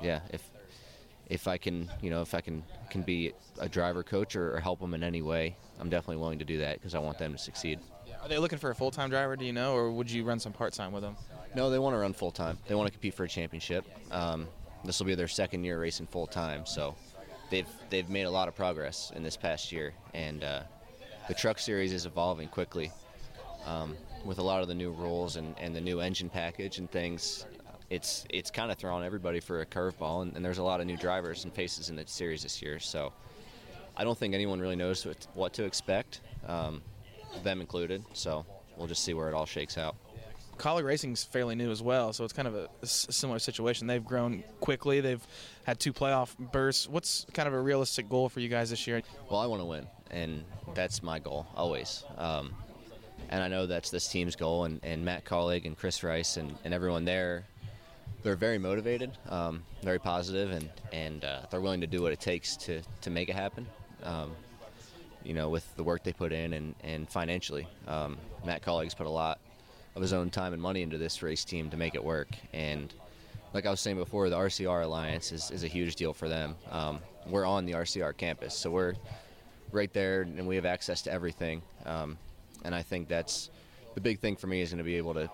yeah, if if I can, you know, if I can can be a driver coach or, or help them in any way, I'm definitely willing to do that because I want them to succeed. Are they looking for a full time driver? Do you know, or would you run some part time with them? No, they want to run full time. They want to compete for a championship. Um, this will be their second year racing full time, so they've they've made a lot of progress in this past year, and uh, the truck series is evolving quickly. Um, with a lot of the new rules and, and the new engine package and things, it's it's kind of throwing everybody for a curveball, and, and, there's a lot of new drivers and faces in the series this year. So I don't think anyone really knows what, what to expect, um, them included. So we'll just see where it all shakes out. Kaulig Racing's fairly new as well, so it's kind of a, a, similar situation. They've grown quickly. They've had two playoff bursts. What's kind of a realistic goal for you guys this year? Well, I want to win, and that's my goal always. Um, and I know that's this team's goal. And, and Matt Kaulig and Chris Rice and, and everyone there, they're very motivated, um, very positive, and and uh, they're willing to do what it takes to to make it happen. Um, you know, with the work they put in and and financially, um, Matt Kaulig's put a lot of his own time and money into this race team to make it work. And like I was saying before, the RCR Alliance is, is a huge deal for them. Um, we're on the RCR campus, so we're right there, and we have access to everything. Um, and I think that's the big thing for me is going to be able to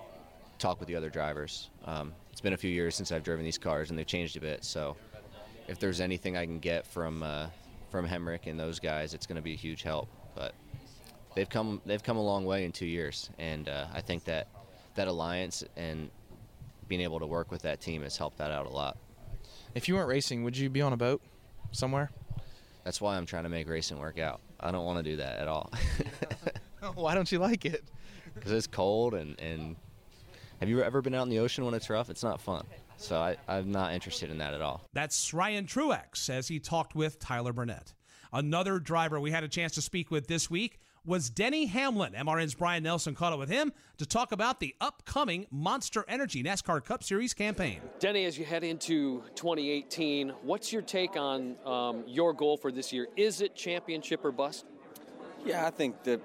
talk with the other drivers. Um, it's been a few years since I've driven these cars, and they've changed a bit. So if there's anything I can get from uh, from Hemric and those guys, it's going to be a huge help. But they've come they've come a long way in two years, and uh, I think that that alliance and being able to work with that team has helped that out a lot. If you weren't racing, would you be on a boat somewhere? That's why I'm trying to make racing work out. I don't want to do that at all. Why don't you like it? Because it's cold and, and have you ever been out in the ocean when it's rough? It's not fun. So I, I'm not interested in that at all. That's Ryan Truex as he talked with Tyler Burnett. Another driver we had a chance to speak with this week was Denny Hamlin. MRN's Brian Nelson caught up with him to talk about the upcoming Monster Energy NASCAR Cup Series campaign. Denny, as you head into 2018, what's your take on um, your goal for this year? Is it championship or bust? Yeah, I think that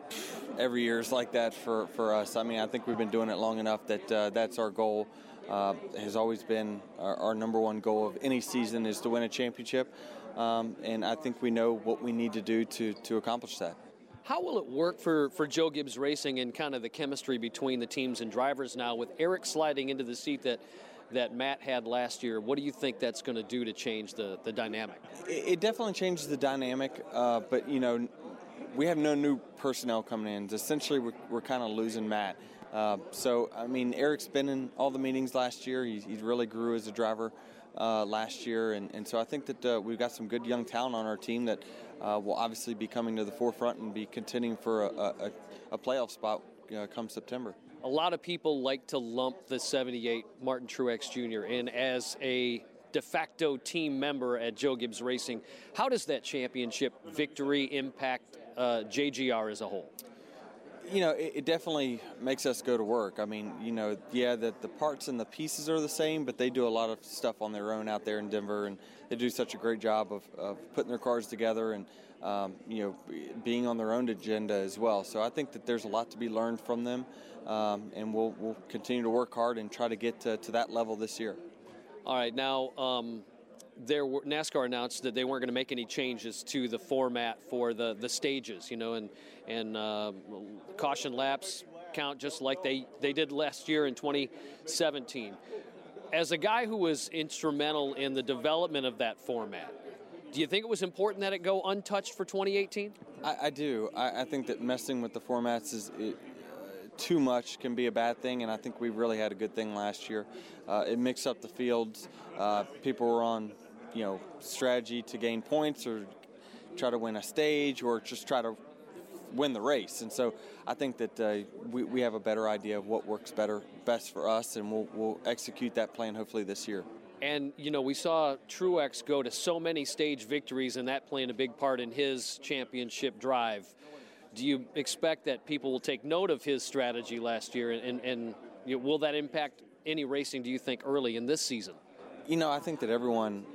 every year is like that for, for us. I mean, I think we've been doing it long enough that uh, that's our goal. Uh, has always been our, our, number one goal of any season is to win a championship, um, and I think we know what we need to do to to accomplish that. How will it work for, for Joe Gibbs Racing and kind of the chemistry between the teams and drivers now with Eric sliding into the seat that that Matt had last year? What do you think that's going to do to change the, the dynamic? It, it definitely changes the dynamic, uh, but you know, we have no new personnel coming in. Essentially, we're, we're kind of losing Matt. Uh, so, I mean, Eric's been in all the meetings last year. He, he really grew as a driver uh, last year. And, and, so I think that uh, we've got some good young talent on our team that uh, will obviously be coming to the forefront and be contending for a, a, a playoff spot uh, come September. A lot of people like to lump the 78 Martin Truex Jr. in as a de facto team member at Joe Gibbs Racing. How does that championship victory impact uh, JGR as a whole? you know, it, it, definitely makes us go to work. I mean, you know, yeah, that the parts and the pieces are the same, but they do a lot of stuff on their own out there in Denver, and they do such a great job of, of putting their cars together and, um, you know, being on their own agenda as well. So I think that there's a lot to be learned from them, um, and we'll, we'll continue to work hard and try to get to, to that level this year. All right, now. Um there NASCAR announced that they weren't going to make any changes to the format for the, the stages, you know, and and uh, caution laps count just like they, they did last year in 2017. As a guy who was instrumental in the development of that format, do you think it was important that it go untouched for 2018? I, I do. I, I, think that messing with the formats is. It, too much can be a bad thing, and I think we really had a good thing last year. Uh, it mixed up the fields. Uh, people were on you know strategy to gain points or try to win a stage or just try to win the race. And so I think that uh, we, we have a better idea of what works better best for us, and we'll, we'll execute that plan hopefully this year. And, you know, we saw Truex go to so many stage victories, and that playing a big part in his championship drive. Do you expect that people will take note of his strategy last year, and, and, and you know, will that impact any racing, do you think, early in this season? You know, I think that everyone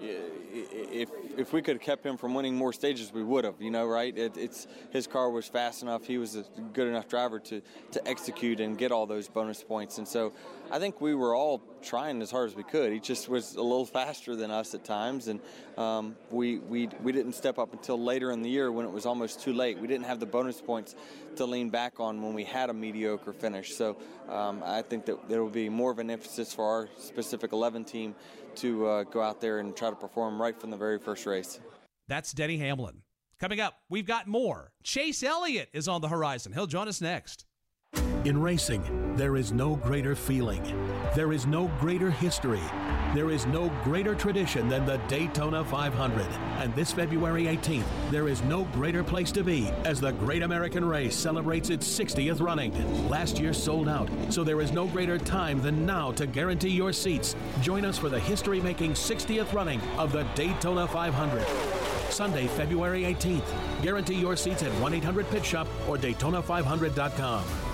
if if we could have kept him from winning more stages, we would have. You know, right? It, it's his car was fast enough. He was a good enough driver to to execute and get all those bonus points. And so, I think we were all trying as hard as we could. He just was a little faster than us at times, and um, we we we didn't step up until later in the year when it was almost too late. We didn't have the bonus points to lean back on when we had a mediocre finish. So um, I think that there will be more of an emphasis for our specific 11 team to uh, go out there and try to perform right from the very first race. That's Denny Hamlin. Coming up, we've got more. Chase Elliott is on the horizon. He'll join us next. In racing, there is no greater feeling. There is no greater history. There is no greater tradition than the Daytona 500. And this February 18th, there is no greater place to be as the Great American Race celebrates its 60th running. Last year sold out, so there is no greater time than now to guarantee your seats. Join us for the history making 60th running of the Daytona 500. Sunday, February 18th. Guarantee your seats at 1 800 Pit Shop or Daytona500.com.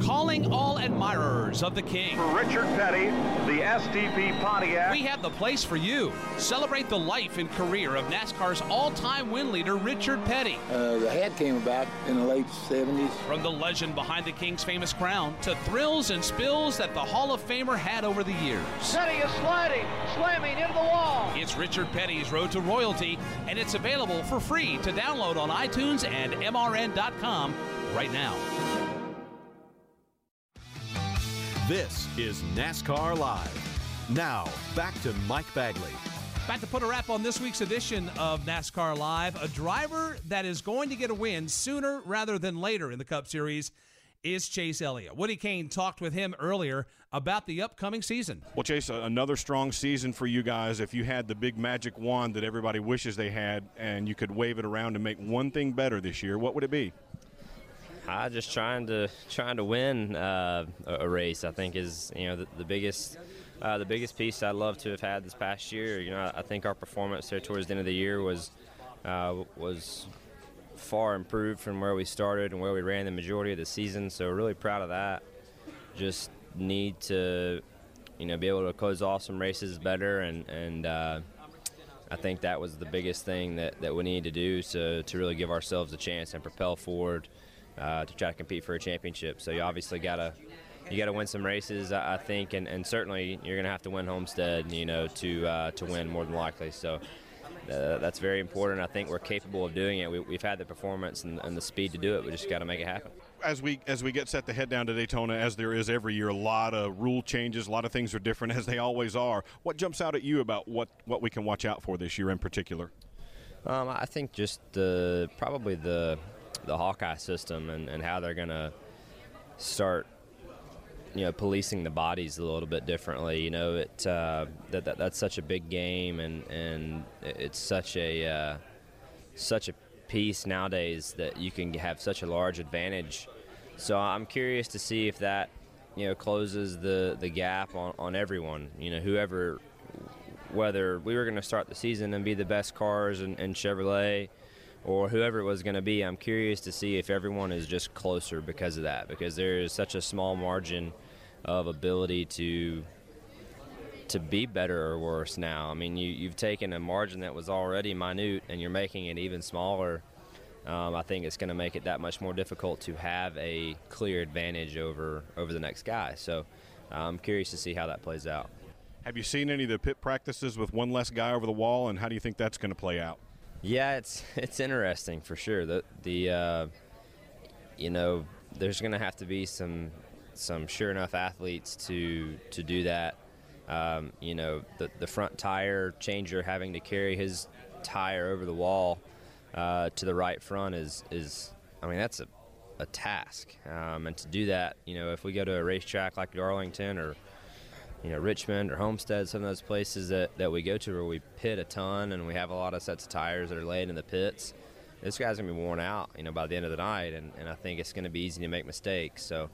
Calling all admirers of the King. For Richard Petty, the STP Pontiac. We have the place for you. Celebrate the life and career of NASCAR's all-time win leader, Richard Petty. Uh, the hat came about in the late 70s. From the legend behind the King's famous crown to thrills and spills that the Hall of Famer had over the years. Petty is sliding, slamming into the wall. It's Richard Petty's Road to Royalty, and it's available for free to download on iTunes and MRN.com right now. This is NASCAR Live. Now, back to Mike Bagley. Back to put a wrap on this week's edition of NASCAR Live. A driver that is going to get a win sooner rather than later in the Cup Series is Chase Elliott. Woody Cain talked with him earlier about the upcoming season. Well, Chase, another strong season for you guys. If you had the big magic wand that everybody wishes they had and you could wave it around to make one thing better this year, what would it be? I just trying to trying to win uh, a race. I think is you know the, the biggest uh, the biggest piece I'd love to have had this past year. You know I think our performance there towards the end of the year was uh, was far improved from where we started and where we ran the majority of the season. So really proud of that. Just need to you know be able to close off some races better and and. Uh, I think that was the biggest thing that, that we need to do to, to really give ourselves a chance and propel forward uh, to try to compete for a championship. So you obviously got to you got to win some races, I think, and, and certainly you're going to have to win Homestead, you know, to uh, to win more than likely. So uh, that's very important. I think we're capable of doing it. We, have had the performance and, and, the speed to do it. We just got to make it happen. As we as we get set to head down to Daytona, as there is every year, a lot of rule changes, a lot of things are different as they always are. What jumps out at you about what what we can watch out for this year in particular? Um, I think just the probably the the Hawkeye system and, and how they're going to start you know policing the bodies a little bit differently you know it uh, that, that that's such a big game and and it's such a uh, such a piece nowadays that you can have such a large advantage. So I'm curious to see if that you know closes the the gap on, on everyone you know whoever whether we were going to start the season and be the best cars in, in Chevrolet or whoever it was going to be. I'm curious to see if everyone is just closer because of that, because there is such a small margin of ability to to be better or worse now. I mean, you, you've taken a margin that was already minute and you're making it even smaller. Um, I think it's going to make it that much more difficult to have a clear advantage over over the next guy. So I'm curious to see how that plays out. Have you seen any of the pit practices with one less guy over the wall, and how do you think that's going to play out? Yeah, it's it's interesting for sure. The the uh, you know there's going to have to be some some sure enough athletes to to do that. Um, you know the the front tire changer having to carry his tire over the wall uh, to the right front is is I mean that's a a task, um, and to do that, you know, if we go to a racetrack like Darlington or you know Richmond or Homestead, some of those places that, that we go to where we pit a ton and we have a lot of sets of tires that are laid in the pits, this guy's gonna be worn out, you know, by the end of the night, and, and I think it's gonna be easy to make mistakes. So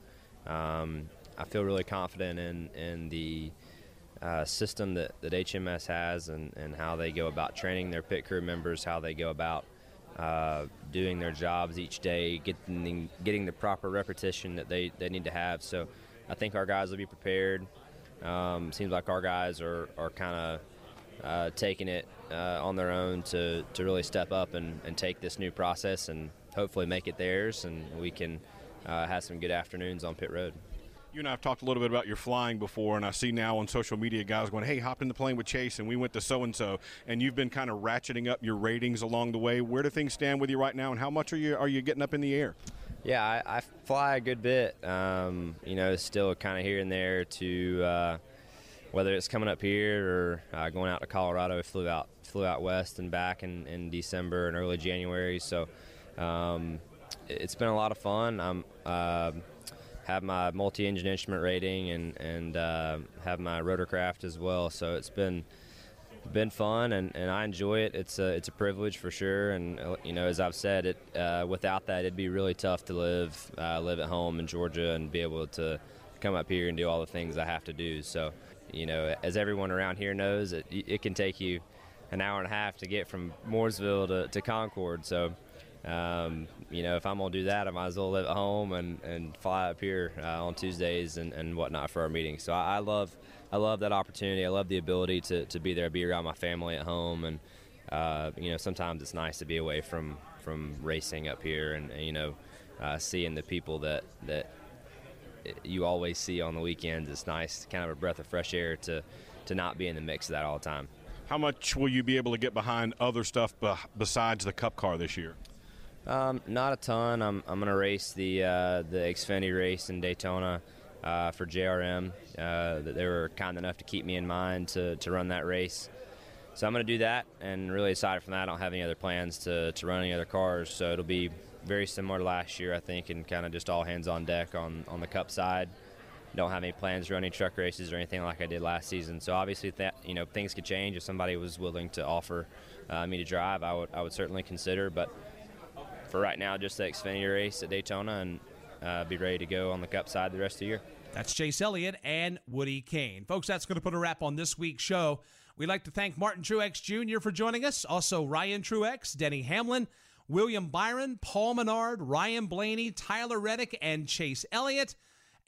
um, I feel really confident in in the uh, system that, that HMS has and, and how they go about training their pit crew members, how they go about uh, doing their jobs each day, getting getting the proper repetition that they, they need to have. So I think our guys will be prepared. Um, seems like our guys are, are kind of uh, taking it uh, on their own to, to really step up and, and take this new process and hopefully make it theirs, and we can uh, have some good afternoons on pit road. You and I have talked a little bit about your flying before, and I see now on social media guys going, "Hey, hopped in the plane with Chase, and we went to so and so." And you've been kind of ratcheting up your ratings along the way. Where do things stand with you right now, and how much are you are you getting up in the air? Yeah, I, I fly a good bit. Um, you know, still kind of here and there to uh, whether it's coming up here or uh, going out to Colorado. I flew out flew out west and back in, in December and early January. So um, it's been a lot of fun. I'm uh, have my multi-engine instrument rating and and uh, have my rotorcraft as well. So it's been been fun and, and I enjoy it. It's a it's a privilege for sure. And uh, you know, as I've said, it uh, without that, it'd be really tough to live uh, live at home in Georgia and be able to come up here and do all the things I have to do. So, you know, as everyone around here knows, it it can take you an hour and a half to get from Mooresville to, to Concord. So. Um, you know, if I'm gonna do that, I might as well live at home and, and fly up here uh, on Tuesdays and, and whatnot for our meetings. So I, I love I love that opportunity. I love the ability to, to be there, be around my family at home, and uh, you know sometimes it's nice to be away from from racing up here and, and you know uh, seeing the people that that you always see on the weekends. It's nice, kind of a breath of fresh air to to not be in the mix of that all the time. How much will you be able to get behind other stuff besides the Cup car this year? Um, not a ton. I'm, I'm going to race the uh, the Xfinity race in Daytona uh, for JRM. Uh, they were kind enough to keep me in mind to, to run that race. So I'm going to do that, and really aside from that, I don't have any other plans to, to run any other cars. So it'll be very similar to last year, I think, and kind of just all hands on deck on, on the Cup side. Don't have any plans to run any truck races or anything like I did last season. So obviously, that you know things could change. If somebody was willing to offer uh, me to drive, I would I would certainly consider. But for right now, just the Xfinity race at Daytona, and uh, be ready to go on the Cup side the rest of the year. That's Chase Elliott and Woody Cain. Folks, that's going to put a wrap on this week's show. We'd like to thank Martin Truex Jr. for joining us, also Ryan Truex, Denny Hamlin, William Byron, Paul Menard, Ryan Blaney, Tyler Reddick, and Chase Elliott.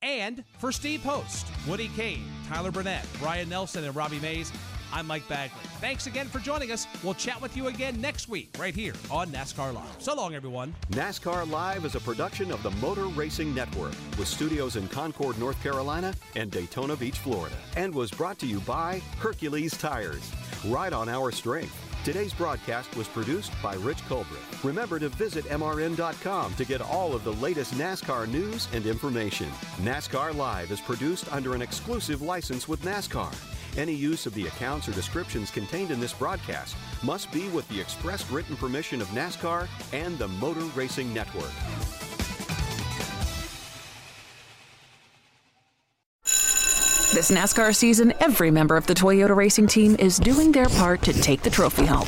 And for Steve Post, Woody Cain, Tyler Burnett, Brian Nelson, and Robbie Mays, I'm Mike Bagley. Thanks again for joining us. We'll chat with you again next week, right here on NASCAR Live. So long, everyone. NASCAR Live is a production of the Motor Racing Network with studios in Concord, North Carolina and Daytona Beach, Florida, and was brought to you by Hercules Tires. Ride on our strength. Today's broadcast was produced by Rich Colbert. Remember to visit MRN.com to get all of the latest NASCAR news and information. NASCAR Live is produced under an exclusive license with NASCAR. Any use of the accounts or descriptions contained in this broadcast must be with the express written permission of NASCAR and the Motor Racing Network. This NASCAR season, every member of the Toyota racing team is doing their part to take the trophy home.